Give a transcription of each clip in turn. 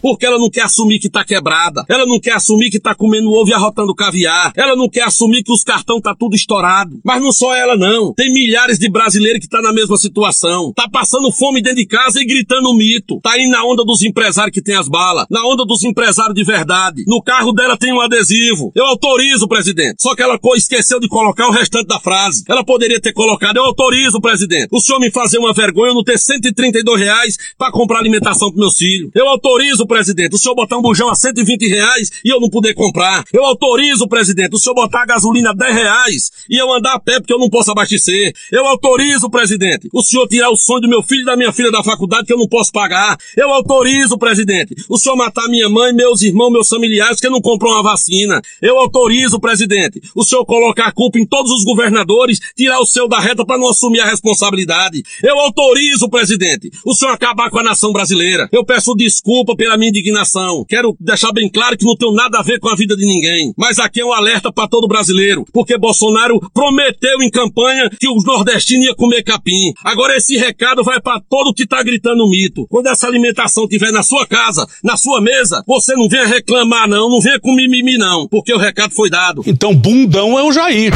porque ela não quer assumir que tá quebrada, ela não quer assumir que tá comendo ovo e arrotando caviar, ela não quer assumir que os cartão tá tudo estourado. Mas não só ela não, tem milhares de brasileiros que tá na mesma situação, tá passando fome dentro de casa e gritando mito, tá indo na onda dos empresários que tem as balas, na onda dos empresários de verdade. No carro dela tem um adesivo. Eu autorizo, presidente. Só que ela esqueceu de colocar o restante da frase. Ela poderia ter colocado, eu autorizo, presidente. O senhor me fazer uma vergonha eu não ter 132 reais para comprar alimentação pro meus filhos. Eu autorizo, presidente, o senhor botar um bujão a 120 reais e eu não poder comprar. Eu autorizo, presidente, o senhor botar a gasolina a 10 reais e eu andar a pé porque eu não posso abastecer. Eu autorizo, presidente, o senhor tirar o sonho do meu filho e da minha filha da faculdade que eu não posso pagar. Eu autorizo, presidente, o senhor matar minha mãe, meus irmãos, meus familiares que não compram uma vacina. Eu autorizo, presidente, o senhor colocar a culpa em todos os governadores, tirar o seu da reta para não assumir a responsabilidade. Eu autorizo, presidente, o senhor acabar com a nação brasileira. Eu peço desculpa pela minha indignação. Quero deixar bem claro que não tenho nada a ver com a vida de ninguém. Mas aqui é um alerta para todo brasileiro, porque Bolsonaro prometeu em campanha que os nordestinos iam comer capim. Agora esse recado vai para todo que tá gritando mito. Quando essa alimentação estiver na sua casa, na sua mesa, você não venha reclamar não, não venha com mimimi não, porque o recado foi dado. Então bundão é o Jair.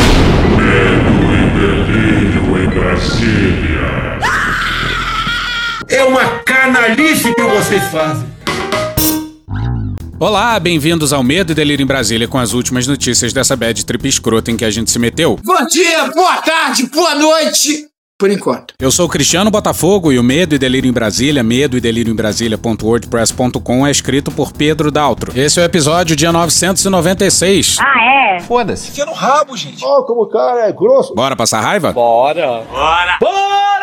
Medo e delírio em Brasília. É uma canalice que vocês fazem. Olá, bem-vindos ao Medo e Delírio em Brasília com as últimas notícias dessa bad trip escrota em que a gente se meteu. Bom dia, boa tarde, boa noite. Por enquanto. Eu sou Cristiano Botafogo e o Medo e Delírio em Brasília, medo e delírio em Brasília.wordpress.com é escrito por Pedro Daltro. Esse é o episódio dia 996. Ah, é? Foda-se. Enfia no rabo, gente. Ó, como o cara é grosso. Bora passar raiva? Bora. Bora!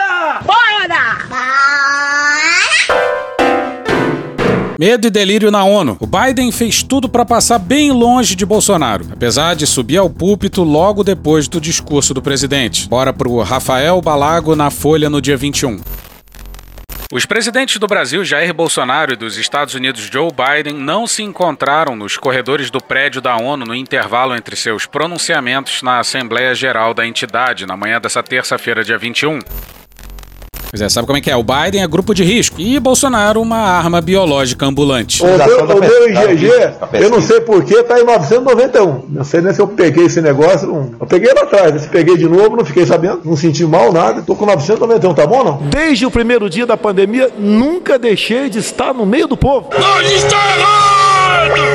Medo e delírio na ONU. O Biden fez tudo para passar bem longe de Bolsonaro, apesar de subir ao púlpito logo depois do discurso do presidente. Bora pro Rafael Balago na Folha no dia 21. Os presidentes do Brasil, Jair Bolsonaro, e dos Estados Unidos, Joe Biden, não se encontraram nos corredores do prédio da ONU no intervalo entre seus pronunciamentos na Assembleia Geral da entidade, na manhã dessa terça-feira, dia 21. Pois é, sabe como é que é? O Biden é grupo de risco e Bolsonaro uma arma biológica ambulante. O meu, o meu IgG, eu não sei porquê, tá em 991. Não sei nem se eu peguei esse negócio. Eu peguei lá atrás, se peguei de novo, não fiquei sabendo, não senti mal, nada. Tô com 991, tá bom não? Desde o primeiro dia da pandemia, nunca deixei de estar no meio do povo.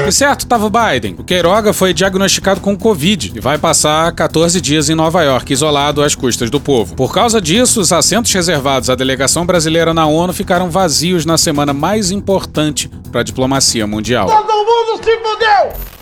E certo, tava o Biden. O Queiroga foi diagnosticado com Covid e vai passar 14 dias em Nova York, isolado às custas do povo. Por causa disso, os assentos reservados à delegação brasileira na ONU ficaram vazios na semana mais importante para a diplomacia mundial. Todo mundo se fudeu!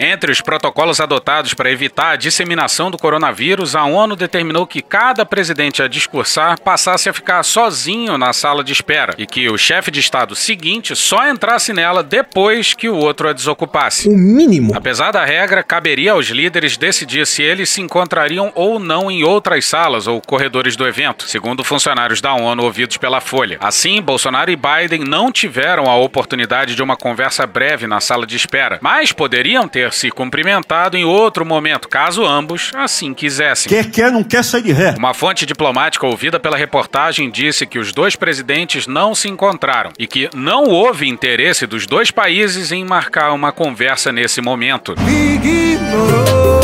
Entre os protocolos adotados para evitar a disseminação do coronavírus, a ONU determinou que cada presidente a discursar passasse a ficar sozinho na sala de espera e que o chefe de Estado seguinte só entrasse nela depois que o outro a desocupasse. O mínimo. Apesar da regra, caberia aos líderes decidir se eles se encontrariam ou não em outras salas ou corredores do evento, segundo funcionários da ONU ouvidos pela Folha. Assim, Bolsonaro e Biden não tiveram a oportunidade de uma conversa breve na sala de espera, mas poderiam ter se cumprimentado em outro momento, caso ambos assim quisessem. Quer, quer, não quer sair de ré. Uma fonte diplomática ouvida pela reportagem disse que os dois presidentes não se encontraram e que não houve interesse dos dois países em marcar uma conversa nesse momento. Me ignorou,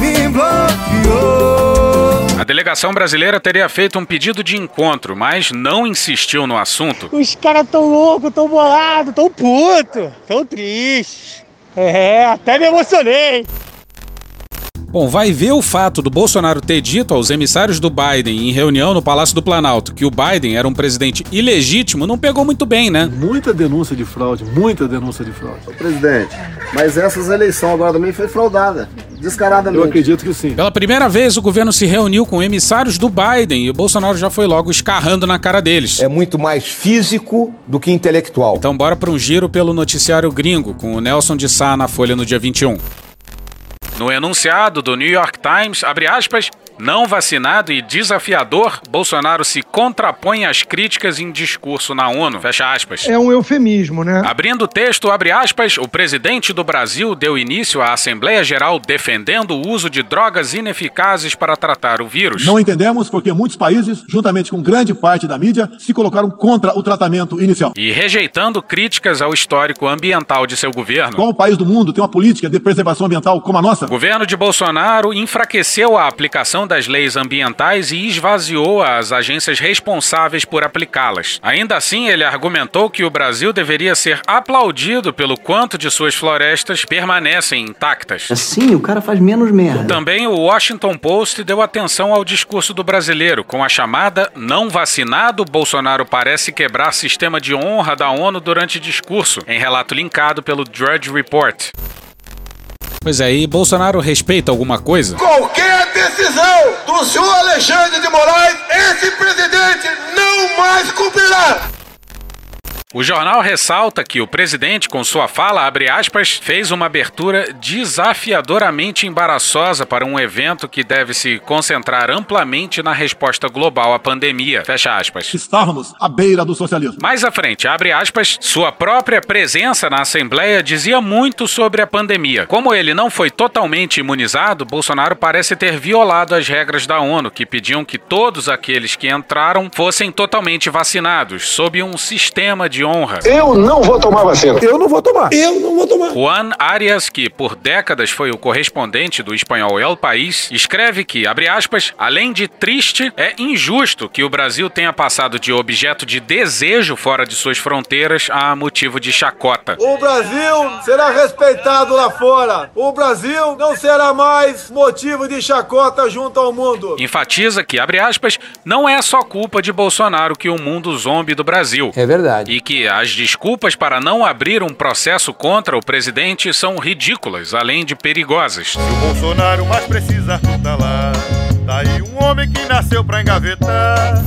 me bloqueou. A delegação brasileira teria feito um pedido de encontro, mas não insistiu no assunto. Os caras tão loucos, tão bolados, tão puto, tão tristes. É, até me emocionei. Bom, vai ver o fato do Bolsonaro ter dito aos emissários do Biden em reunião no Palácio do Planalto que o Biden era um presidente ilegítimo, não pegou muito bem, né? Muita denúncia de fraude, muita denúncia de fraude. Presidente, mas essas eleições agora também foi fraudada, descaradamente. Eu acredito que sim. Pela primeira vez, o governo se reuniu com emissários do Biden e o Bolsonaro já foi logo escarrando na cara deles. É muito mais físico do que intelectual. Então bora para um giro pelo noticiário gringo com o Nelson de Sá na Folha no dia 21. No enunciado do New York Times, abre aspas, não vacinado e desafiador, Bolsonaro se contrapõe às críticas em discurso na ONU. Fecha aspas. É um eufemismo, né? Abrindo o texto, abre aspas, o presidente do Brasil deu início à Assembleia Geral defendendo o uso de drogas ineficazes para tratar o vírus. Não entendemos porque muitos países, juntamente com grande parte da mídia, se colocaram contra o tratamento inicial. E rejeitando críticas ao histórico ambiental de seu governo. Qual país do mundo tem uma política de preservação ambiental como a nossa? O governo de Bolsonaro enfraqueceu a aplicação das leis ambientais e esvaziou as agências responsáveis por aplicá-las. Ainda assim, ele argumentou que o Brasil deveria ser aplaudido pelo quanto de suas florestas permanecem intactas. Assim, o cara faz menos merda. Também o Washington Post deu atenção ao discurso do brasileiro, com a chamada não vacinado, Bolsonaro parece quebrar sistema de honra da ONU durante discurso, em relato linkado pelo Drudge Report. Pois é, Bolsonaro respeita alguma coisa? Qualquer decisão do senhor Alexandre de Moraes, esse presidente não mais cumprirá. O jornal ressalta que o presidente, com sua fala, abre aspas, fez uma abertura desafiadoramente embaraçosa para um evento que deve se concentrar amplamente na resposta global à pandemia. Fecha aspas. Estávamos à beira do socialismo. Mais à frente, abre aspas, sua própria presença na Assembleia dizia muito sobre a pandemia. Como ele não foi totalmente imunizado, Bolsonaro parece ter violado as regras da ONU, que pediam que todos aqueles que entraram fossem totalmente vacinados, sob um sistema de de honra. Eu não vou tomar vacina. Eu não vou tomar. Eu não vou tomar. Juan Arias, que por décadas foi o correspondente do espanhol El País, escreve que, abre aspas, além de triste, é injusto que o Brasil tenha passado de objeto de desejo fora de suas fronteiras a motivo de chacota. O Brasil será respeitado lá fora. O Brasil não será mais motivo de chacota junto ao mundo. Enfatiza que, abre aspas, não é só culpa de Bolsonaro que o mundo zombe do Brasil. É verdade. E que as desculpas para não abrir um processo contra o presidente são ridículas, além de perigosas. Se o Bolsonaro mais precisa, tá lá. Tá aí um homem que nasceu pra engavetar.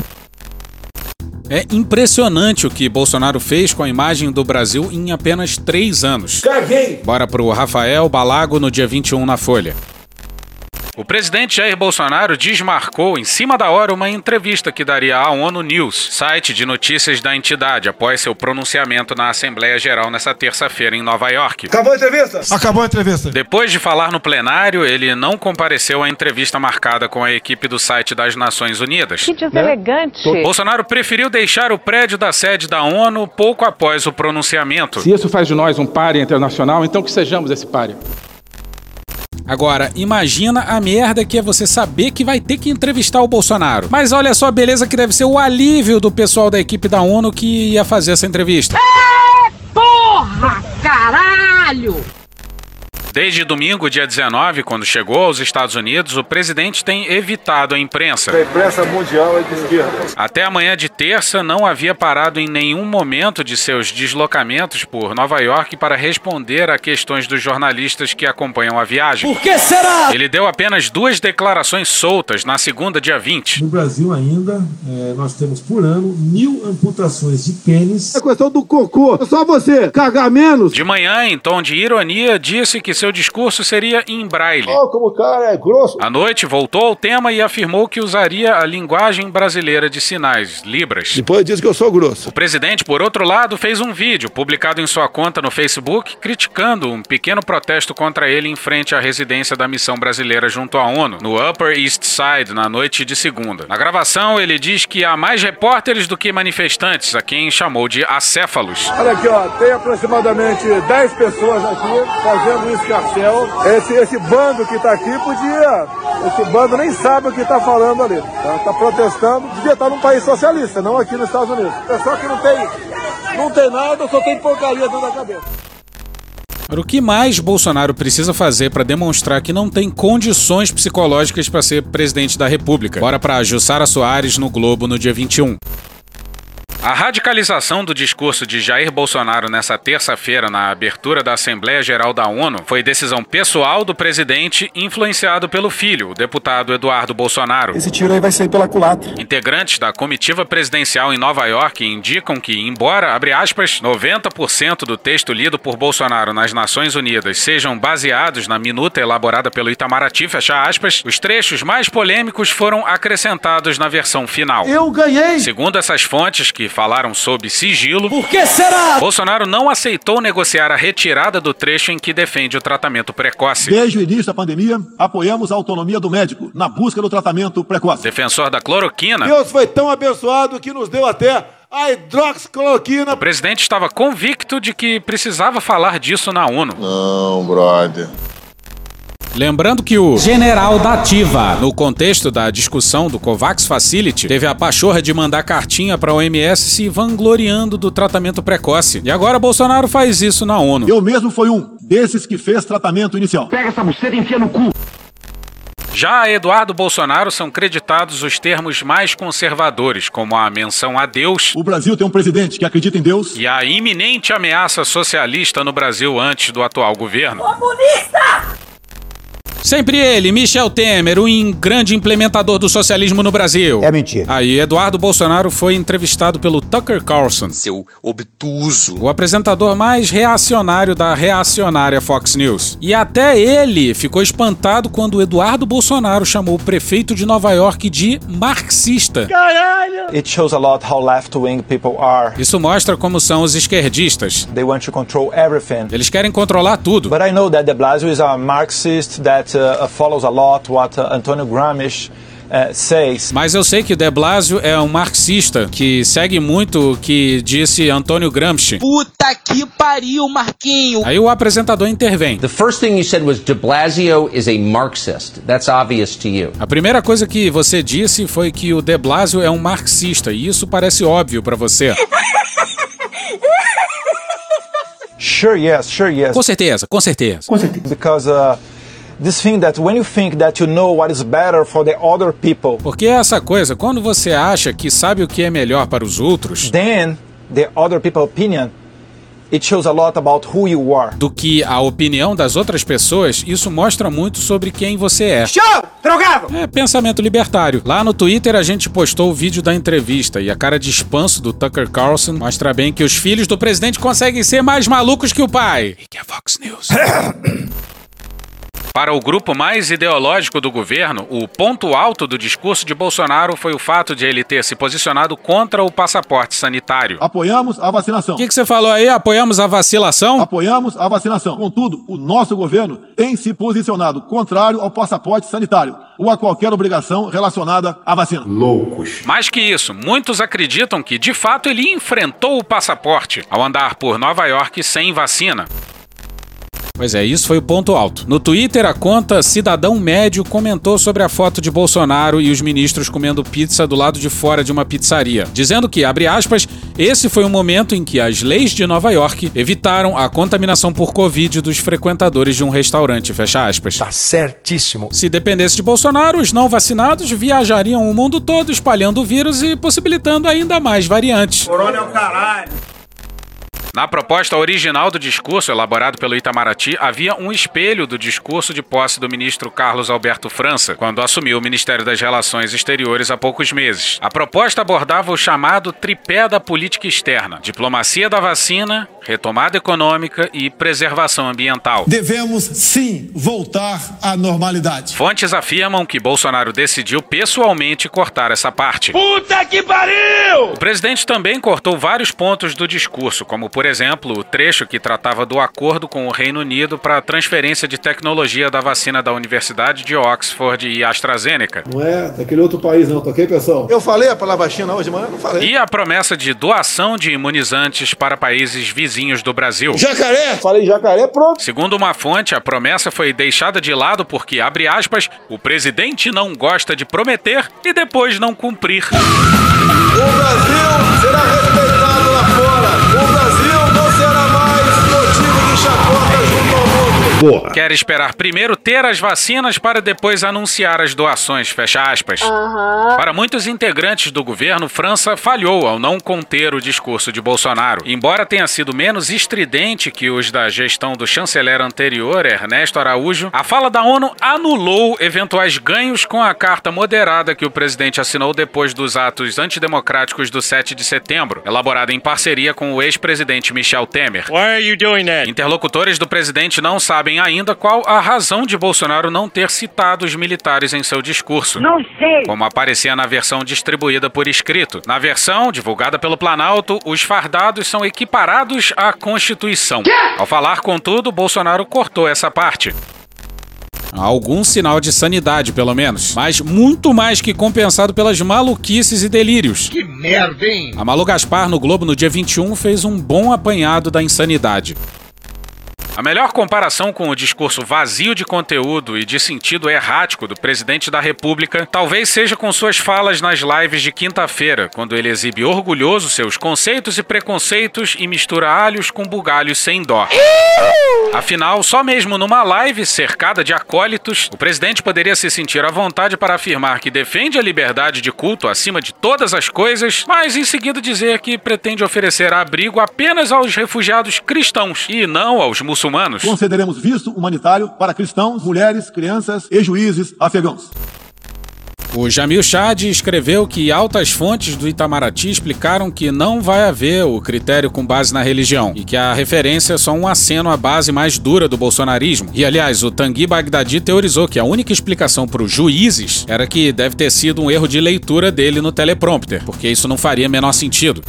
É impressionante o que Bolsonaro fez com a imagem do Brasil em apenas três anos. Caguei! Bora pro Rafael Balago no dia 21 na Folha. O presidente Jair Bolsonaro desmarcou em cima da hora uma entrevista que daria à ONU News, site de notícias da entidade, após seu pronunciamento na Assembleia Geral nessa terça-feira em Nova York. Acabou a entrevista? Acabou a entrevista. Depois de falar no plenário, ele não compareceu à entrevista marcada com a equipe do site das Nações Unidas. Que deselegante. Bolsonaro preferiu deixar o prédio da sede da ONU pouco após o pronunciamento. Se isso faz de nós um párea internacional, então que sejamos esse párea. Agora, imagina a merda que é você saber que vai ter que entrevistar o Bolsonaro. Mas olha só a beleza que deve ser o alívio do pessoal da equipe da ONU que ia fazer essa entrevista. Porra, caralho! Desde domingo, dia 19, quando chegou aos Estados Unidos, o presidente tem evitado a imprensa. A imprensa mundial é de esquerda. Até a manhã de terça, não havia parado em nenhum momento de seus deslocamentos por Nova York para responder a questões dos jornalistas que acompanham a viagem. Por que será? Ele deu apenas duas declarações soltas na segunda, dia 20. No Brasil ainda, é, nós temos por ano mil amputações de pênis. É questão do cocô. É só você cagar menos. De manhã, em tom de ironia, disse que seu discurso seria em braille. Oh, como o cara é grosso. À noite, voltou ao tema e afirmou que usaria a linguagem brasileira de sinais, Libras. Depois disse que eu sou grosso. O presidente, por outro lado, fez um vídeo publicado em sua conta no Facebook criticando um pequeno protesto contra ele em frente à residência da missão brasileira junto à ONU, no Upper East Side, na noite de segunda. Na gravação, ele diz que há mais repórteres do que manifestantes, a quem chamou de acéfalos. Olha aqui, ó, tem aproximadamente 10 pessoas aqui fazendo um Esse, esse bando que tá aqui podia. Esse bando nem sabe o que tá falando ali. Tá, tá protestando. Devia estar num país socialista, não aqui nos Estados Unidos. Pessoal que não tem, não tem nada, só tem porcaria dentro da cabeça. O que mais Bolsonaro precisa fazer para demonstrar que não tem condições psicológicas para ser presidente da República? Bora para Jussara Soares no Globo no dia 21. A radicalização do discurso de Jair Bolsonaro nessa terça-feira na abertura da Assembleia Geral da ONU foi decisão pessoal do presidente, influenciado pelo filho, o deputado Eduardo Bolsonaro. Esse tiro aí vai sair pela culatra. Integrantes da comitiva presidencial em Nova York indicam que, embora, abre aspas, 90% do texto lido por Bolsonaro nas Nações Unidas sejam baseados na minuta elaborada pelo Itamaraty, fecha aspas, os trechos mais polêmicos foram acrescentados na versão final. Eu ganhei! Segundo essas fontes que falaram sob sigilo. Por que será? Bolsonaro não aceitou negociar a retirada do trecho em que defende o tratamento precoce. Desde o início da pandemia, apoiamos a autonomia do médico na busca do tratamento precoce. Defensor da cloroquina. Deus foi tão abençoado que nos deu até a hidroxicloroquina. O presidente estava convicto de que precisava falar disso na ONU. Não, brother. Lembrando que o general da Ativa, no contexto da discussão do COVAX Facility, teve a pachorra de mandar cartinha para a OMS se vangloriando do tratamento precoce. E agora Bolsonaro faz isso na ONU. Eu mesmo fui um desses que fez tratamento inicial. Pega essa buceta e enfia no cu. Já a Eduardo Bolsonaro são creditados os termos mais conservadores, como a menção a Deus. O Brasil tem um presidente que acredita em Deus. E a iminente ameaça socialista no Brasil antes do atual governo. Comunista! Sempre ele, Michel Temer, o um grande implementador do socialismo no Brasil. É mentira. Aí, Eduardo Bolsonaro foi entrevistado pelo Tucker Carlson. Seu obtuso. O apresentador mais reacionário da reacionária Fox News. E até ele ficou espantado quando Eduardo Bolsonaro chamou o prefeito de Nova York de marxista. Caralho! It shows a lot how left-wing people are. Isso mostra como são os esquerdistas. They want to control everything. Eles querem controlar tudo. But I know that de Blasio is a Marxist that uh, follows a lot what uh, Antonio Gramsci uh, says. Mas eu sei que De Blasio é um marxista que segue muito o que disse Antônio Gramsci. Puta que pariu, Marquinho! Aí o apresentador intervém. The first thing you said was De Blasio is a Marxist. That's obvious to you. A primeira coisa que você disse foi que o De Blasio é um marxista e isso parece óbvio para você. Sure, yes, sure, yes. Com certeza, com certeza. Com certeza. Because uh, this thing that when you think that you know what is better for the other people. Porque essa coisa, quando você acha que sabe o que é melhor para os outros, then the other people opinion It shows a lot about who you are. Do que a opinião das outras pessoas, isso mostra muito sobre quem você é. Show! Drogado! É pensamento libertário. Lá no Twitter a gente postou o vídeo da entrevista e a cara de espanso do Tucker Carlson mostra bem que os filhos do presidente conseguem ser mais malucos que o pai. E que é Fox News. Para o grupo mais ideológico do governo, o ponto alto do discurso de Bolsonaro foi o fato de ele ter se posicionado contra o passaporte sanitário. Apoiamos a vacinação. O que, que, você falou aí? Apoiamos a vacilação? Apoiamos a vacinação. Contudo, o nosso governo tem se posicionado contrário ao passaporte sanitário ou a qualquer obrigação relacionada à vacina. Loucos. Mais que isso, muitos acreditam que, de fato, ele enfrentou o passaporte ao andar por Nova York sem vacina. Pois é, isso foi o ponto alto. No Twitter, a conta Cidadão Médio comentou sobre a foto de Bolsonaro e os ministros comendo pizza do lado de fora de uma pizzaria, dizendo que, abre aspas, esse foi o momento em que as leis de Nova York evitaram a contaminação por Covid dos frequentadores de um restaurante, fecha aspas. Tá certíssimo. Se dependesse de Bolsonaro, os não vacinados viajariam o mundo todo espalhando o vírus e possibilitando ainda mais variantes. Corona é o caralho. Na proposta original do discurso, elaborado pelo Itamaraty, havia um espelho do discurso de posse do ministro Carlos Alberto França, quando assumiu o Ministério das Relações Exteriores há poucos meses. A proposta abordava o chamado tripé da política externa: diplomacia da vacina, retomada econômica e preservação ambiental. Devemos, sim, voltar à normalidade. Fontes afirmam que Bolsonaro decidiu pessoalmente cortar essa parte. Puta que pariu! O presidente também cortou vários pontos do discurso, como, por exemplo, o trecho que tratava do acordo com o Reino Unido para a transferência de tecnologia da vacina da Universidade de Oxford e AstraZeneca. Não é daquele outro país, não, tá ok, pessoal? Eu falei a palavra China hoje, mas eu não falei. E a promessa de doação de imunizantes para países vizinhos do Brasil. Jacaré! Falei jacaré, pronto. Segundo uma fonte, a promessa foi deixada de lado porque, abre aspas, o presidente não gosta de prometer e depois não cumprir. O Brasil será respeitado porra. Quer esperar primeiro ter as vacinas para depois anunciar as doações, fecha aspas. Aham. Para muitos integrantes do governo, França falhou ao não conter o discurso de Bolsonaro. Embora tenha sido menos estridente que os da gestão do chanceler anterior, Ernesto Araújo, a fala da ONU anulou eventuais ganhos com a carta moderada que o presidente assinou depois dos atos antidemocráticos do 7 de setembro, elaborada em parceria com o ex-presidente Michel Temer. Why are you doing that? Interlocutores do presidente não sabem ainda qual a razão de Bolsonaro não ter citado os militares em seu discurso. Não sei. Como aparecia na versão distribuída por escrito. Na versão divulgada pelo Planalto, os fardados são equiparados à Constituição. Ao falar, contudo, Bolsonaro cortou essa parte. Algum sinal de sanidade, pelo menos. Mas muito mais que compensado pelas maluquices e delírios. Que merda, hein? A Malu Gaspar, no Globo, no dia 21, fez um bom apanhado da insanidade. A melhor comparação com o discurso vazio de conteúdo e de sentido errático do presidente da República talvez seja com suas falas nas lives de quinta-feira, quando ele exibe orgulhoso seus conceitos e preconceitos e mistura alhos com bugalhos sem dó. Afinal, só mesmo numa live cercada de acólitos, o presidente poderia se sentir à vontade para afirmar que defende a liberdade de culto acima de todas as coisas, mas em seguida dizer que pretende oferecer abrigo apenas aos refugiados cristãos e não aos muçulmanos. Concederemos visto humanitário para cristãos, mulheres, crianças e juízes afegãos. O Jamil Chad escreveu que altas fontes do Itamaraty explicaram que não vai haver o critério com base na religião e que a referência é só um aceno à base mais dura do bolsonarismo. E aliás, o Tanguy Bagdadi teorizou que a única explicação para os juízes era que deve ter sido um erro de leitura dele no teleprompter, porque isso não faria menor sentido.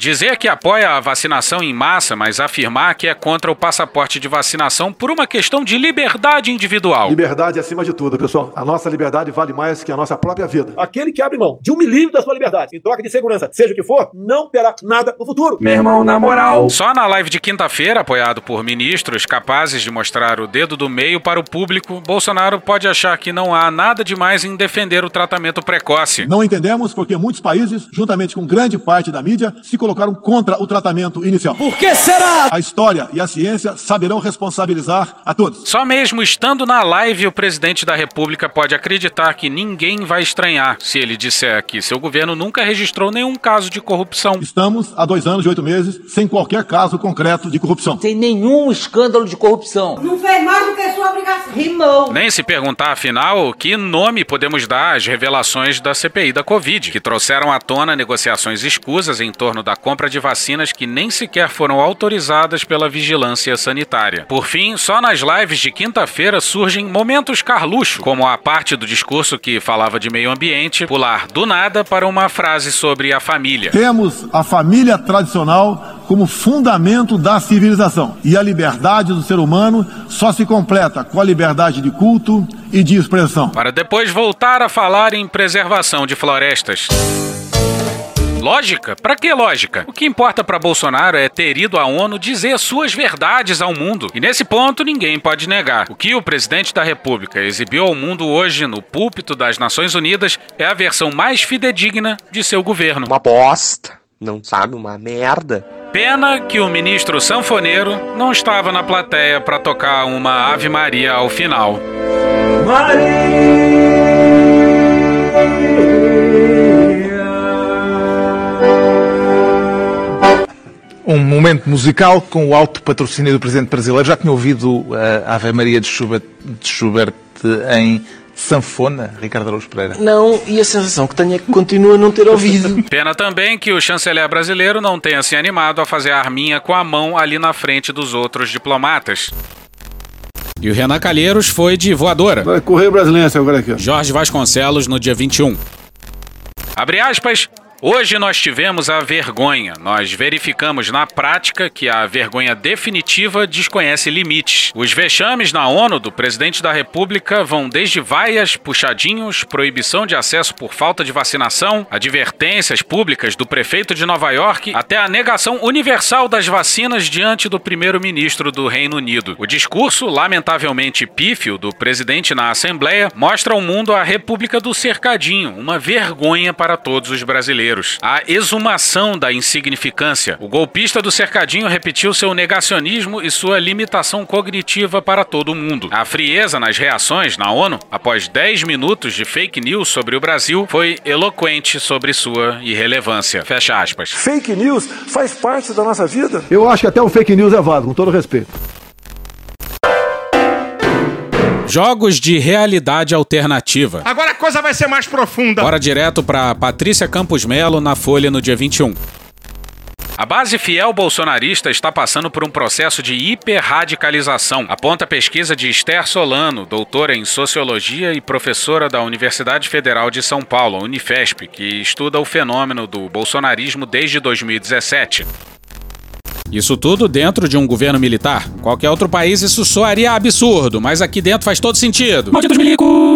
Dizer que apoia a vacinação em massa, mas afirmar que é contra o passaporte de vacinação por uma questão de liberdade individual. Liberdade acima de tudo, pessoal. A nossa liberdade vale mais que a nossa própria vida. Aquele que abre mão de um milímetro da sua liberdade em troca de segurança, seja o que for, não terá nada no futuro. Meu irmão, na moral. Só na live de quinta-feira, apoiado por ministros capazes de mostrar o dedo do meio para o público, Bolsonaro pode achar que não há nada demais em defender o tratamento precoce. Não entendemos porque muitos países, juntamente com grande parte da mídia, se colocaram contra o tratamento inicial. Por que será? A história e a ciência saberão responsabilizar a todos. Só mesmo estando na live, o presidente da República pode acreditar que ninguém vai estranhar se ele disser que seu governo nunca registrou nenhum caso de corrupção. Estamos há dois anos e oito meses sem qualquer caso concreto de corrupção. Sem nenhum escândalo de corrupção. Não fez mais do que sua obrigação. Rimou. Nem se perguntar, afinal, que nome podemos dar às revelações da CPI da Covid, que trouxeram à tona negociações escusas em torno da compra de vacinas que nem sequer foram autorizadas pela vigilância sanitária. Por fim, só nas lives de quinta-feira surgem momentos carluxo, como a parte do discurso que falava de meio ambiente, pular do nada para uma frase sobre a família. Temos a família tradicional como fundamento da civilização. E a liberdade do ser humano só se completa com a liberdade de culto e de expressão. Para depois voltar a falar em preservação de florestas. Lógica? Pra que lógica? O que importa para Bolsonaro é ter ido à ONU dizer suas verdades ao mundo. E nesse ponto ninguém pode negar. O que o presidente da República exibiu ao mundo hoje no púlpito das Nações Unidas é a versão mais fidedigna de seu governo. Uma bosta. Não sabe, uma merda. Pena que o ministro sanfoneiro não estava na plateia para tocar uma Ave Maria ao final. Um momento musical com o alto patrocínio do presidente brasileiro. Já tinha ouvido a Ave Maria de Schubert, de Schubert em sanfona, Ricardo Araújo Pereira? Não, e a sensação que tenho é que continua a não ter ouvido. Pena também que o chanceler brasileiro não tenha se animado a fazer a arminha com a mão ali na frente dos outros diplomatas. E o Renan Calheiros foi de voadora. Vai correr brasileiro agora aqui. ó. Jorge Vasconcelos no dia 21. Abre aspas. Hoje nós tivemos a vergonha. Nós verificamos na prática que a vergonha definitiva desconhece limites. Os vexames na ONU do presidente da República vão desde vaias, puxadinhos, proibição de acesso por falta de vacinação, advertências públicas do prefeito de Nova York, até a negação universal das vacinas diante do primeiro-ministro do Reino Unido. O discurso, lamentavelmente pífio, do presidente na Assembleia mostra ao mundo a República do Cercadinho, uma vergonha para todos os brasileiros. Brasileiros. A exumação da insignificância. O golpista do cercadinho repetiu seu negacionismo e sua limitação cognitiva para todo mundo. A frieza nas reações na ONU, após 10 minutos de fake news sobre o Brasil, foi eloquente sobre sua irrelevância. Fecha aspas. Fake news faz parte da nossa vida. Eu acho que até o fake news é válido, com todo respeito. Jogos de realidade alternativa. Agora a coisa vai ser mais profunda. Bora direto para Patrícia Campos Melo na Folha no dia 21. A base fiel bolsonarista está passando por um processo de hiperradicalização, aponta a pesquisa de Esther Solano, doutora em sociologia e professora da Universidade Federal de São Paulo, Unifesp, que estuda o fenômeno do bolsonarismo desde 2017. Isso tudo dentro de um governo militar. Qualquer outro país isso soaria absurdo, mas aqui dentro faz todo sentido. Malditos milicos!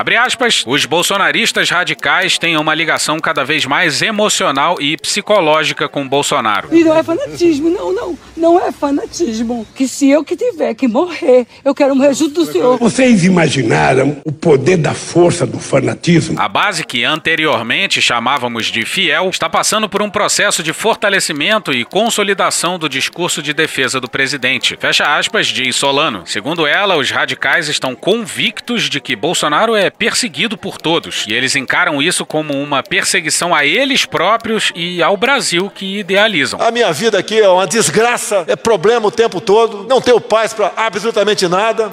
Abre aspas, os bolsonaristas radicais têm uma ligação cada vez mais emocional e psicológica com Bolsonaro. E não é fanatismo, não, não. Não é fanatismo. Que se eu que tiver que morrer, eu quero morrer junto do senhor. Vocês imaginaram o poder da força do fanatismo? A base que anteriormente chamávamos de fiel está passando por um processo de fortalecimento e consolidação do discurso de defesa do presidente. Fecha aspas, diz Solano. Segundo ela, os radicais estão convictos de que Bolsonaro é perseguido por todos e eles encaram isso como uma perseguição a eles próprios e ao Brasil que idealizam. A minha vida aqui é uma desgraça, é problema o tempo todo, não tenho paz para absolutamente nada.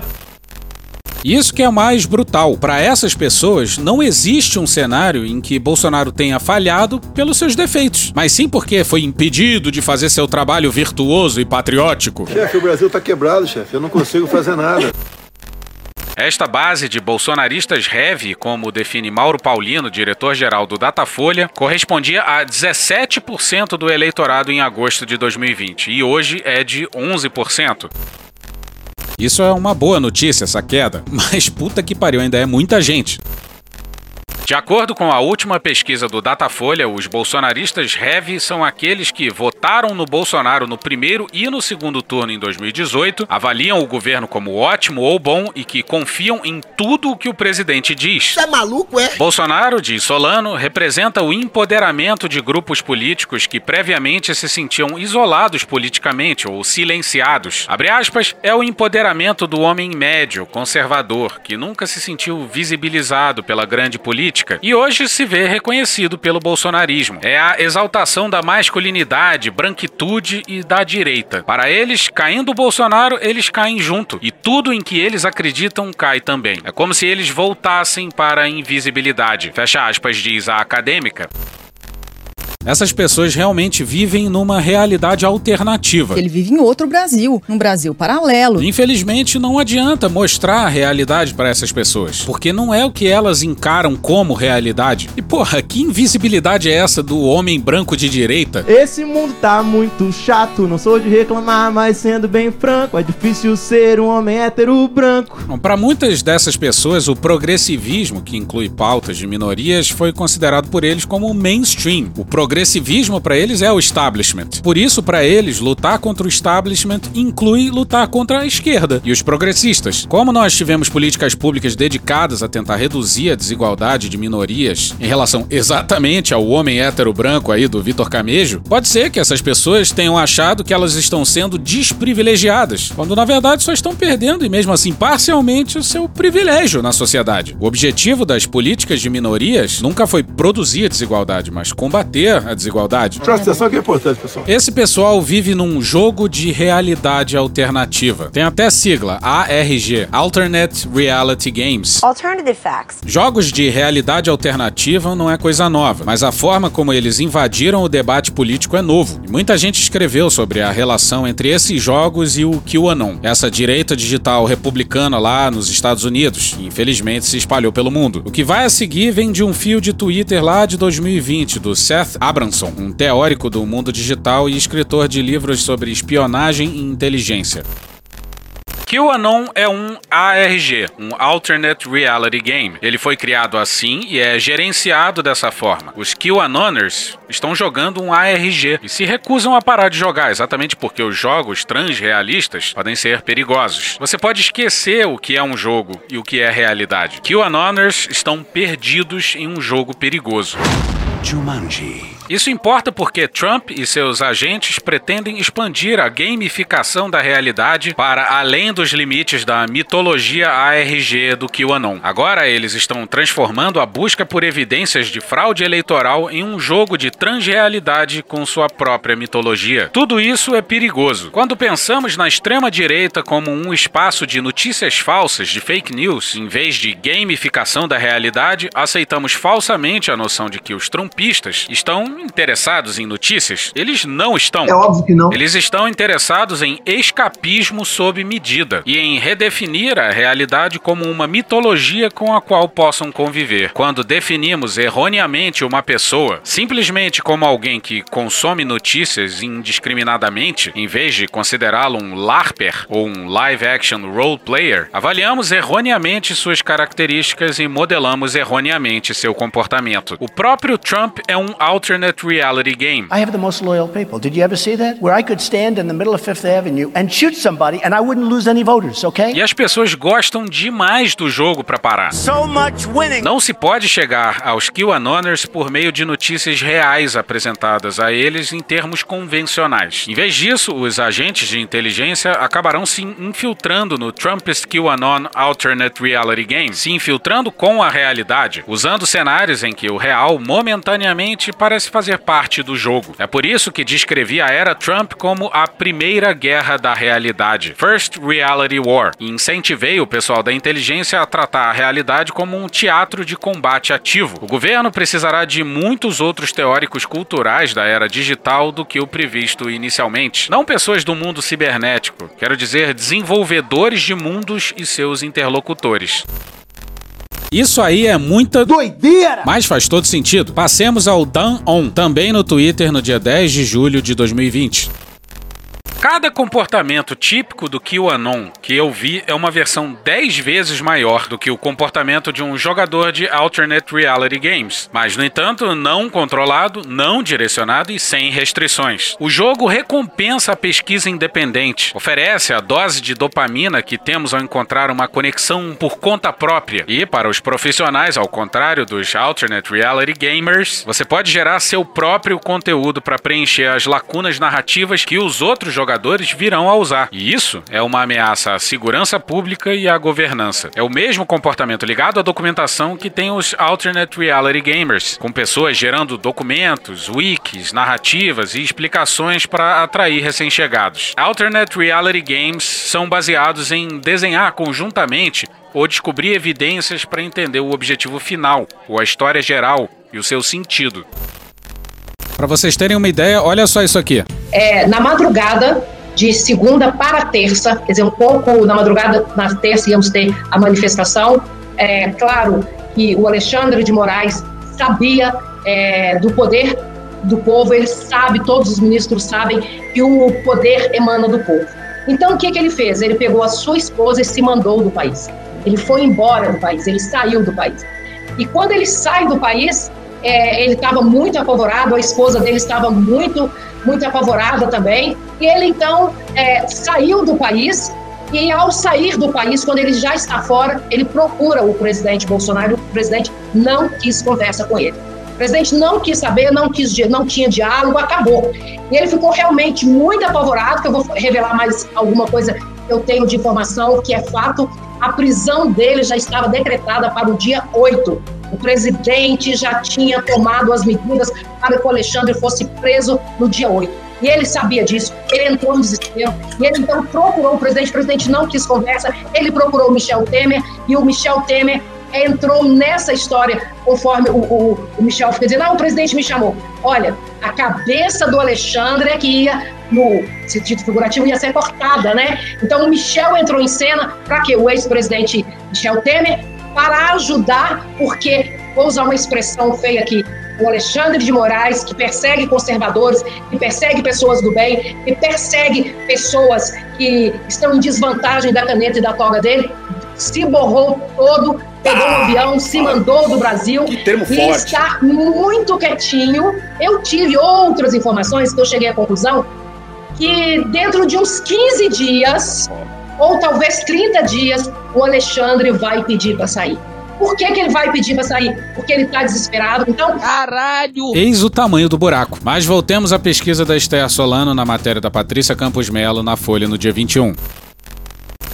Isso que é mais brutal. Para essas pessoas, não existe um cenário em que Bolsonaro tenha falhado pelos seus defeitos, mas sim porque foi impedido de fazer seu trabalho virtuoso e patriótico. Chefe, o Brasil tá quebrado, chefe. Eu não consigo fazer nada. Esta base de bolsonaristas heavy, como define Mauro Paulino, diretor-geral do Datafolha, correspondia a 17% do eleitorado em agosto de 2020 e hoje é de 11%. Isso é uma boa notícia, essa queda, mas puta que pariu, ainda é muita gente. De acordo com a última pesquisa do Datafolha, os bolsonaristas heavy são aqueles que votaram no Bolsonaro no primeiro e no segundo turno em 2018, avaliam o governo como ótimo ou bom e que confiam em tudo o que o presidente diz. É maluco, é? Bolsonaro, diz Solano, representa o empoderamento de grupos políticos que previamente se sentiam isolados politicamente ou silenciados. Abre aspas, é o empoderamento do homem médio, conservador, que nunca se sentiu visibilizado pela grande política e hoje se vê reconhecido pelo bolsonarismo. É a exaltação da masculinidade, branquitude e da direita. Para eles, caindo o Bolsonaro, eles caem junto. E tudo em que eles acreditam cai também. É como se eles voltassem para a invisibilidade. Fecha aspas, diz a acadêmica. Essas pessoas realmente vivem numa realidade alternativa. Ele vive em outro Brasil, num Brasil paralelo. Infelizmente, não adianta mostrar a realidade para essas pessoas, porque não é o que elas encaram como realidade. E porra, que invisibilidade é essa do homem branco de direita? Esse mundo tá muito chato, não sou de reclamar, mas sendo bem franco, é difícil ser um homem hétero branco. Para muitas dessas pessoas, o progressivismo, que inclui pautas de minorias, foi considerado por eles como mainstream. O progressivismo para eles é o establishment. Por isso, para eles, lutar contra o establishment inclui lutar contra a esquerda e os progressistas. Como nós tivemos políticas públicas dedicadas a tentar reduzir a desigualdade de minorias em relação exatamente ao homem hétero branco aí do Vitor Camejo, pode ser que essas pessoas tenham achado que elas estão sendo desprivilegiadas, quando na verdade só estão perdendo e mesmo assim parcialmente o seu privilégio na sociedade. O objetivo das políticas de minorias nunca foi produzir desigualdade, mas combater a desigualdade. Presta atenção que é importante, pessoal. Esse pessoal vive num jogo de realidade alternativa. Tem até sigla, ARG, Alternate Reality Games. Alternative Facts. Jogos de realidade alternativa não é coisa nova, mas a forma como eles invadiram o debate político é novo. E muita gente escreveu sobre a relação entre esses jogos e o QAnon, essa direita digital republicana lá nos Estados Unidos, e infelizmente se espalhou pelo mundo. O que vai a seguir vem de um fio de Twitter lá de 2020 do Seth Abramson, um teórico do mundo digital e escritor de livros sobre espionagem e inteligência. QAnon é um ARG, um Alternate Reality Game. Ele foi criado assim e é gerenciado dessa forma. Os QAnoners estão jogando um ARG e se recusam a parar de jogar, exatamente porque os jogos transrealistas podem ser perigosos. Você pode esquecer o que é um jogo e o que é realidade. QAnoners estão perdidos em um jogo perigoso. Jumanji. Isso importa porque Trump e seus agentes pretendem expandir a gamificação da realidade para além dos limites da mitologia ARG do QAnon. Agora eles estão transformando a busca por evidências de fraude eleitoral em um jogo de transrealidade com sua própria mitologia. Tudo isso é perigoso. Quando pensamos na extrema direita como um espaço de notícias falsas, de fake news, em vez de gamificação da realidade, aceitamos falsamente a noção de que os trumpistas estão interessados em notícias? Eles não estão. É óbvio que não. Eles estão interessados em escapismo sob medida e em redefinir a realidade como uma mitologia com a qual possam conviver. Quando definimos erroneamente uma pessoa simplesmente como alguém que consome notícias indiscriminadamente, em vez de considerá-lo um LARPer ou um live action role player, avaliamos erroneamente suas características e modelamos erroneamente seu comportamento. O próprio Trump é um alternate reality game. I have the most loyal people. Did you ever see that? Where I could stand in the middle of Fifth Avenue and shoot somebody and I wouldn't lose any voters, okay? E as pessoas gostam demais do jogo para parar. So much winning. Não se pode chegar aos QAnoners por meio de notícias reais apresentadas a eles em termos convencionais. Em vez disso, os agentes de inteligência acabarão se infiltrando no Trumpist QAnon Alternate Reality Game, se infiltrando com a realidade, usando cenários em que o real momentaneamente parece fazer parte do jogo. É por isso que descrevi a era Trump como a primeira guerra da realidade, First Reality War, e incentivei o pessoal da inteligência a tratar a realidade como um teatro de combate ativo. O governo precisará de muitos outros teóricos culturais da era digital do que o previsto inicialmente. Não pessoas do mundo cibernético, quero dizer desenvolvedores de mundos e seus interlocutores. Isso aí é muita doideira, mas faz todo sentido. Passemos ao Dan On, também no Twitter no dia 10 de julho de 2020. Cada comportamento típico do QAnon que eu vi é uma versão 10 vezes maior do que o comportamento de um jogador de alternate reality games, mas no entanto não controlado, não direcionado e sem restrições. O jogo recompensa a pesquisa independente, oferece a dose de dopamina que temos ao encontrar uma conexão por conta própria. E para os profissionais, ao contrário dos alternate reality gamers, você pode gerar seu próprio conteúdo para preencher as lacunas narrativas que os outros jogadores jogadores virão a usar. E isso é uma ameaça à segurança pública e à governança. É o mesmo comportamento ligado à documentação que tem os alternate reality gamers, com pessoas gerando documentos, wikis, narrativas e explicações para atrair recém-chegados. Alternate reality games são baseados em desenhar conjuntamente ou descobrir evidências para entender o objetivo final, ou a história geral e o seu sentido. Para vocês terem uma ideia, olha só isso aqui. É, na madrugada de segunda para terça, quer dizer, um pouco na madrugada, na terça íamos ter a manifestação. É claro que o Alexandre de Moraes sabia é, do poder do povo, ele sabe, todos os ministros sabem que o poder emana do povo. Então, o que, que ele fez? Ele pegou a sua esposa e se mandou do país. Ele foi embora do país, ele saiu do país. E quando ele sai do país, é, ele estava muito apavorado, a esposa dele estava muito, muito apavorada também. E ele então é, saiu do país. E ao sair do país, quando ele já está fora, ele procura o presidente Bolsonaro. O presidente não quis conversa com ele. O presidente não quis saber, não quis, não tinha diálogo, acabou. E ele ficou realmente muito apavorado. Que eu vou revelar mais alguma coisa que eu tenho de informação que é fato. A prisão dele já estava decretada para o dia 8 o presidente já tinha tomado as medidas para que o Alexandre fosse preso no dia 8. E ele sabia disso, ele entrou no desespero, e ele então procurou o presidente, o presidente não quis conversa, ele procurou o Michel Temer, e o Michel Temer entrou nessa história, conforme o, o, o Michel fica dizendo, ah, o presidente me chamou. Olha, a cabeça do Alexandre é que ia, no sentido figurativo, ia ser cortada, né? Então o Michel entrou em cena para que o ex-presidente Michel Temer para ajudar, porque vou usar uma expressão feia aqui, o Alexandre de Moraes, que persegue conservadores, que persegue pessoas do bem, que persegue pessoas que estão em desvantagem da caneta e da toga dele, se borrou todo, pegou um avião, se mandou do Brasil Que termo e forte. está muito quietinho. Eu tive outras informações que eu cheguei à conclusão que dentro de uns 15 dias, ou talvez 30 dias, o Alexandre vai pedir para sair. Por que, que ele vai pedir para sair? Porque ele tá desesperado. Então, caralho! Eis o tamanho do buraco. Mas voltemos à pesquisa da Esther Solano na matéria da Patrícia Campos Melo na Folha no dia 21.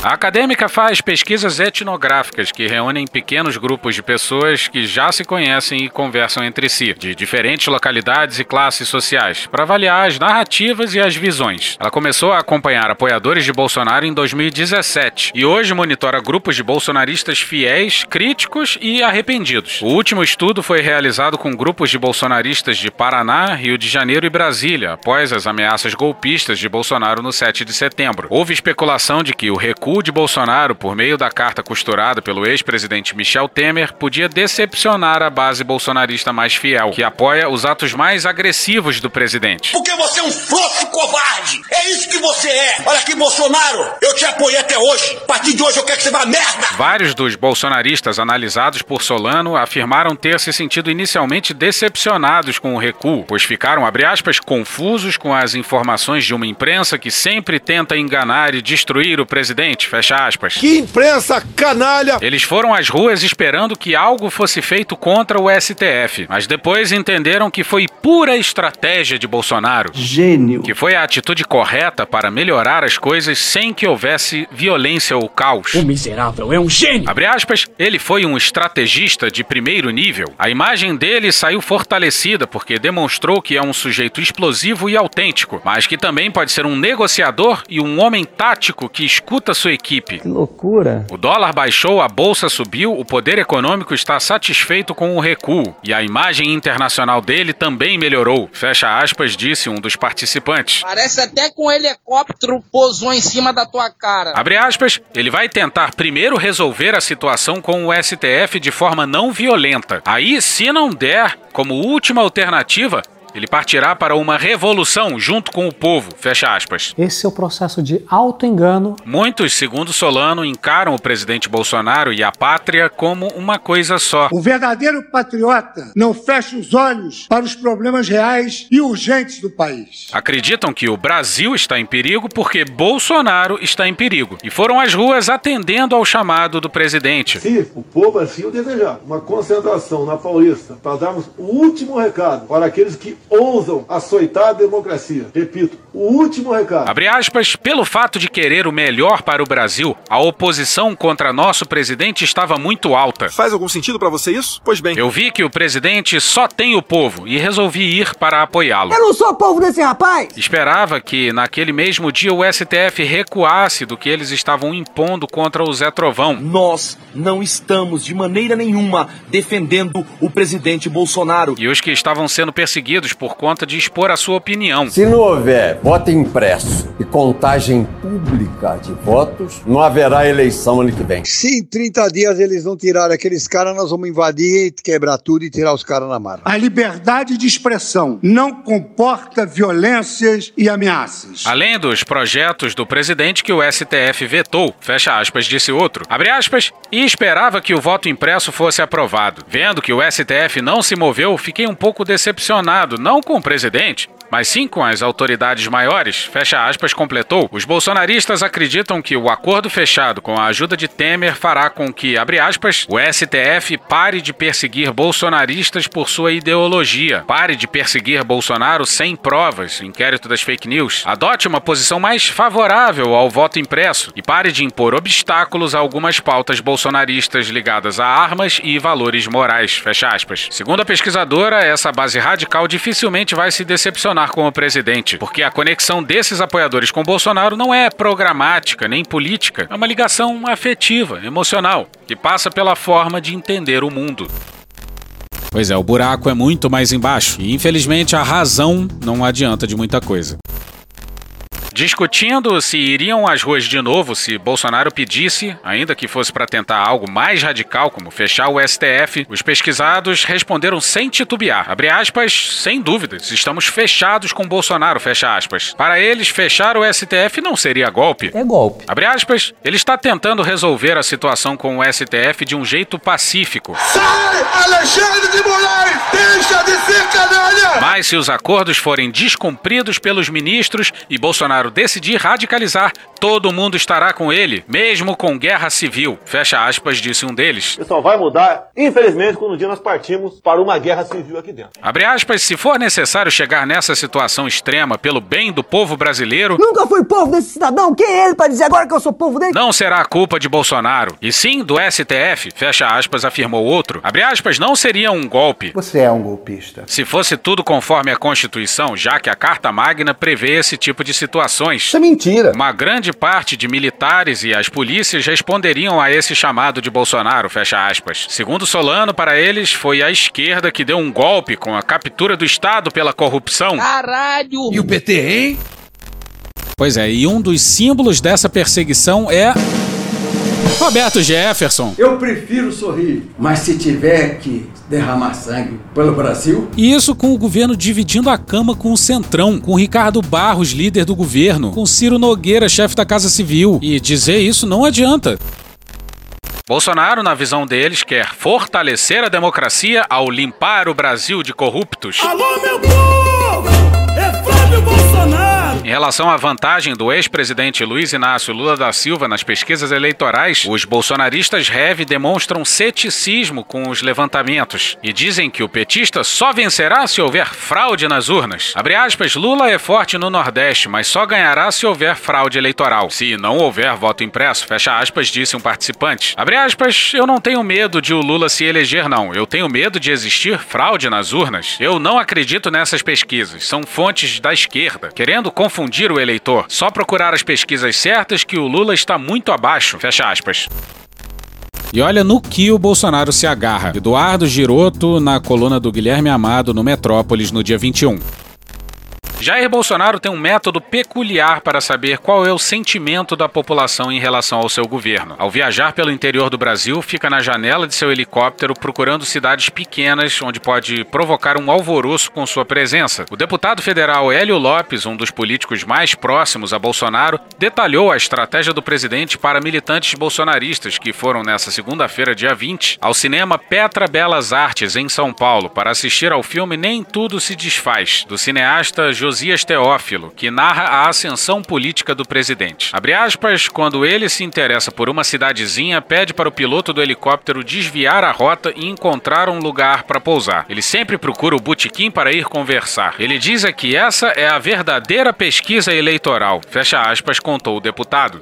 A acadêmica faz pesquisas etnográficas que reúnem pequenos grupos de pessoas que já se conhecem e conversam entre si, de diferentes localidades e classes sociais, para avaliar as narrativas e as visões. Ela começou a acompanhar apoiadores de Bolsonaro em 2017 e hoje monitora grupos de bolsonaristas fiéis, críticos e arrependidos. O último estudo foi realizado com grupos de bolsonaristas de Paraná, Rio de Janeiro e Brasília, após as ameaças golpistas de Bolsonaro no 7 de setembro. Houve especulação de que o recuo de Bolsonaro por meio da carta costurada pelo ex-presidente Michel Temer podia decepcionar a base bolsonarista mais fiel, que apoia os atos mais agressivos do presidente. Porque você é um frouxo covarde. É isso que você é. Olha aqui, Bolsonaro. Eu te apoiei até hoje. A partir de hoje eu quero que você vá merda. Vários dos bolsonaristas analisados por Solano afirmaram ter se sentido inicialmente decepcionados com o recuo, pois ficaram, abre aspas, confusos com as informações de uma imprensa que sempre tenta enganar e destruir o presidente, fecha aspas. Que imprensa canalha! Eles foram às ruas esperando que algo fosse feito contra o STF, mas depois entenderam que foi pura estratégia de Bolsonaro. Gênio. Que foi a atitude correta para melhorar as coisas sem que houvesse violência ou caos. O miserável é um gênio! Abre aspas, ele foi um estrategista de primeiro nível. A imagem dele saiu fortalecida porque demonstrou que é um sujeito explosivo e autêntico, mas que também pode ser um negociador e um homem tático que escuta sua equipe. Que loucura. O dólar baixou, a bolsa subiu, o poder econômico está satisfeito com o recuo e a imagem internacional dele também melhorou. Fecha aspas, disse um dos participantes. Parece até que um helicóptero pousou em cima da tua cara. Abre aspas, ele vai tentar primeiro resolver a situação com o STF de forma não violenta. Aí, se não der, como última alternativa, ele partirá para uma revolução junto com o povo. Fecha aspas. Esse é o processo de auto-engano. Muitos, segundo Solano, encaram o presidente Bolsonaro e a pátria como uma coisa só. O verdadeiro patriota não fecha os olhos para os problemas reais e urgentes do país. Acreditam que o Brasil está em perigo porque Bolsonaro está em perigo e foram às ruas atendendo ao chamado do presidente. Se o povo assim o desejar, uma concentração na Paulista para darmos o último recado para aqueles que ousam açoitar a democracia. Repito, o último recado. Abre aspas, pelo fato de querer o melhor para o Brasil, a oposição contra nosso presidente estava muito alta. Faz algum sentido para você isso? Pois bem. Eu vi que o presidente só tem o povo e resolvi ir para apoiá-lo. Eu não sou povo desse rapaz! Esperava que naquele mesmo dia o STF recuasse do que eles estavam impondo contra o Zé Trovão. Nós não estamos de maneira nenhuma defendendo o presidente Bolsonaro. E os que estavam sendo perseguidos por conta de expor a sua opinião. Se não houver voto impresso e contagem pública de votos, não haverá eleição ano que vem. Se em 30 dias eles não tirarem aqueles caras, nós vamos invadir, quebrar tudo e tirar os caras na mara. A liberdade de expressão não comporta violências e ameaças. Além dos projetos do presidente que o STF vetou, fecha aspas, disse outro, abre aspas, e esperava que o voto impresso fosse aprovado. Vendo que o STF não se moveu, fiquei um pouco decepcionado, não com o presidente, mas sim com as autoridades maiores, fecha aspas, completou. Os bolsonaristas acreditam que o acordo fechado com a ajuda de Temer fará com que, abre aspas, o STF pare de perseguir bolsonaristas por sua ideologia, pare de perseguir Bolsonaro sem provas, inquérito das fake news, adote uma posição mais favorável ao voto impresso e pare de impor obstáculos a algumas pautas bolsonaristas ligadas a armas e valores morais, fecha aspas. Segundo a pesquisadora, essa base radical dificilmente vai se decepcionar com o presidente, porque a conexão desses apoiadores com Bolsonaro não é programática nem política, é uma ligação afetiva, emocional, que passa pela forma de entender o mundo. Pois é, o buraco é muito mais embaixo e infelizmente a razão não adianta de muita coisa. Discutindo se iriam às ruas de novo se Bolsonaro pedisse, ainda que fosse para tentar algo mais radical, como fechar o STF. Os pesquisados responderam sem titubear. Abre aspas, sem dúvidas, estamos fechados com Bolsonaro, fecha aspas. Para eles, fechar o STF não seria golpe. É golpe. Abre aspas, ele está tentando resolver a situação com o STF de um jeito pacífico. Sai, Alexandre de Moraes! Deixa de ser canalha! Mas se os acordos forem descumpridos pelos ministros e Bolsonaro decidir radicalizar, todo mundo estará com ele, mesmo com guerra civil. Fecha aspas, disse um deles. Isso só vai mudar, infelizmente, quando um dia nós partimos para uma guerra civil aqui dentro. Abre aspas, se for necessário chegar nessa situação extrema pelo bem do povo brasileiro, Nunca fui povo desse cidadão. Quem é ele pra dizer agora que eu sou povo dele? não será a culpa de Bolsonaro, e sim do STF, fecha aspas, afirmou outro. Abre aspas, não seria um golpe. Você é um golpista. Se fosse tudo conforme a Constituição, já que a Carta Magna prevê esse tipo de Isso é mentira. Uma grande parte de militares e as polícias responderiam a esse chamado de Bolsonaro, fecha aspas. Segundo Solano, para eles, foi a esquerda que deu um golpe com a captura do Estado pela corrupção. Caralho! E o PT, hein? Pois é, e um dos símbolos dessa perseguição é. Roberto Jefferson. Eu prefiro sorrir, mas se tiver que derramar sangue pelo Brasil, E isso com o governo dividindo a cama com o Centrão, com Ricardo Barros, líder do governo, com Ciro Nogueira, chefe da Casa Civil. E dizer isso não adianta. Bolsonaro, na visão deles, quer fortalecer a democracia ao limpar o Brasil de corruptos. Alô, meu povo! É Flávio Bolsonaro! Em relação à vantagem do ex-presidente Luiz Inácio Lula da Silva nas pesquisas eleitorais, os bolsonaristas heavy demonstram ceticismo com os levantamentos e dizem que o petista só vencerá se houver fraude nas urnas. Abre aspas, Lula é forte no Nordeste, mas só ganhará se houver fraude eleitoral. Se não houver voto impresso, fecha aspas, disse um participante. Abre aspas, eu não tenho medo de o Lula se eleger, não. Eu tenho medo de existir fraude nas urnas. Eu não acredito nessas pesquisas. São fontes da esquerda, querendo confundir o eleitor. Só procurar as pesquisas certas que o Lula está muito abaixo. Fecha aspas. E olha no que o Bolsonaro se agarra. Eduardo Giroto na coluna do Guilherme Amado no Metrópolis no dia 21. Jair Bolsonaro tem um método peculiar para saber qual é o sentimento da população em relação ao seu governo. Ao viajar pelo interior do Brasil, fica na janela de seu helicóptero procurando cidades pequenas onde pode provocar um alvoroço com sua presença. O deputado federal Hélio Lopes, um dos políticos mais próximos a Bolsonaro, detalhou a estratégia do presidente para militantes bolsonaristas que foram nessa segunda-feira, dia 20, ao cinema Petra Belas Artes, em São Paulo, para assistir ao filme Nem Tudo Se Desfaz, do cineasta Josias Teófilo, que narra a ascensão política do presidente. Abre aspas, quando ele se interessa por uma cidadezinha, pede para o piloto do helicóptero desviar a rota e encontrar um lugar para pousar. Ele sempre procura o botequim para ir conversar. Ele diz que essa é a verdadeira pesquisa eleitoral. Fecha aspas, contou o deputado.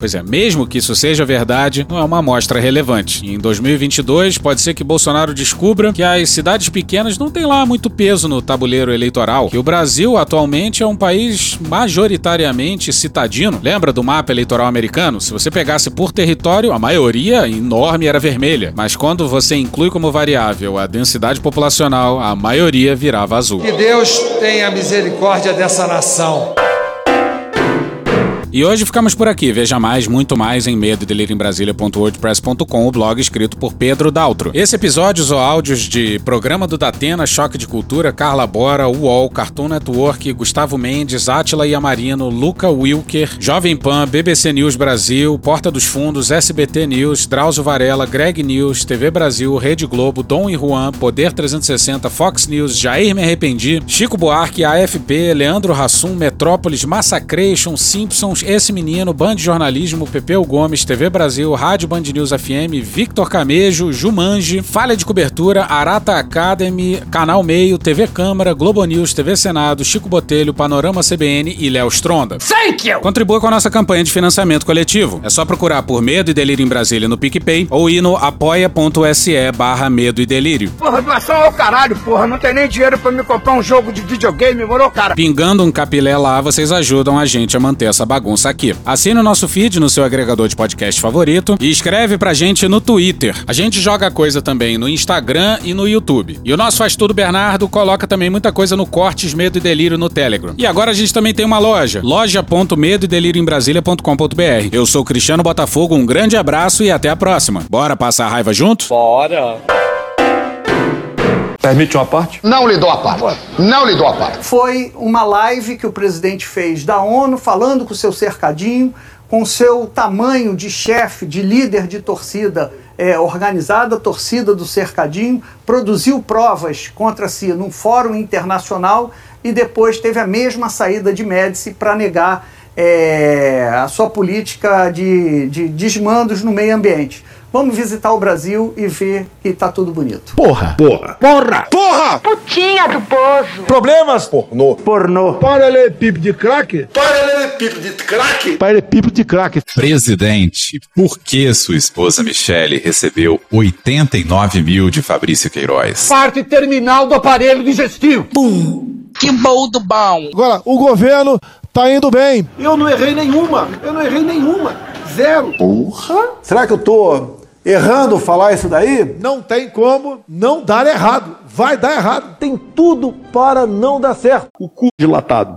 Pois é, mesmo que isso seja verdade, não é uma amostra relevante. Em 2022, pode ser que Bolsonaro descubra que as cidades pequenas não têm lá muito peso no tabuleiro eleitoral, que o Brasil atualmente é um país majoritariamente citadino. Lembra do mapa eleitoral americano? Se você pegasse por território, a maioria enorme era vermelha, mas quando você inclui como variável a densidade populacional, a maioria virava azul. Que Deus tenha misericórdia dessa nação. E hoje ficamos por aqui. Veja mais, muito mais em medo em Brasília.wordpress.com, o blog escrito por Pedro Daltro. Esse episódio ou áudios de Programa do Datena, Choque de Cultura, Carla Bora, UOL, Cartoon Network, Gustavo Mendes, Átila Yamarino, Luca Wilker, Jovem Pan, BBC News Brasil, Porta dos Fundos, SBT News, Drauzio Varela, Greg News, TV Brasil, Rede Globo, Dom e Juan, Poder 360, Fox News, Jair Me Arrependi, Chico Buarque, AFP, Leandro Hassum, Metrópolis, Massacration, Simpsons, Esse Menino, Band Jornalismo, Pepeu Gomes, TV Brasil, Rádio Band News FM, Victor Camejo, Jumanji, Falha de Cobertura, Arata Academy, Canal Meio, TV Câmara, Globo News, TV Senado, Chico Botelho, Panorama CBN e Léo Stronda. Thank you! Contribua com a nossa campanha de financiamento coletivo. É só procurar por Medo e Delírio em Brasília no PicPay ou ir no apoia.se barra Medo e Delírio. Porra, doação ao caralho, porra. Não tem nem dinheiro pra me comprar um jogo de videogame, morou, cara? Pingando um capilé lá, vocês ajudam a gente a manter essa bagunça bagunça aqui. Assine o nosso feed no seu agregador de podcast favorito e escreve pra gente no Twitter. A gente joga coisa também no Instagram e no YouTube. E o nosso Faz Tudo Bernardo coloca também muita coisa no Cortes Medo e Delírio no Telegram. E agora a gente também tem uma loja, loja.medo delírio em Brasília.com.br. Eu sou Cristiano Botafogo, um grande abraço e até a próxima. Bora passar a raiva junto? Bora! Permite uma parte? Não lhe dou a parte. Não lhe dou a parte. Foi uma live que o presidente fez da ONU, falando com o seu cercadinho, com o seu tamanho de chefe, de líder de torcida é, organizada, torcida do cercadinho, produziu provas contra si num fórum internacional e depois teve a mesma saída de Médici para negar é, a sua política de, de desmandos no meio ambiente. Vamos visitar o Brasil e ver que tá tudo bonito. Porra! Porra! Porra! Porra! Putinha do poço. Problemas? Pornô. Pornô. Paralelepípedo de craque? Paralelepípedo de craque? Paralelepípedo de craque. Presidente, por que sua esposa Michele recebeu 89 mil de Fabrício Queiroz? Parte terminal do aparelho digestivo. Pum! Que bom do bom! Agora, o governo tá indo bem. Eu não errei nenhuma. Eu não errei nenhuma. Zero. Porra! Será que eu tô errando falar isso daí? Não tem como não dar errado. Vai dar errado. Tem tudo para não dar certo. O cu dilatado.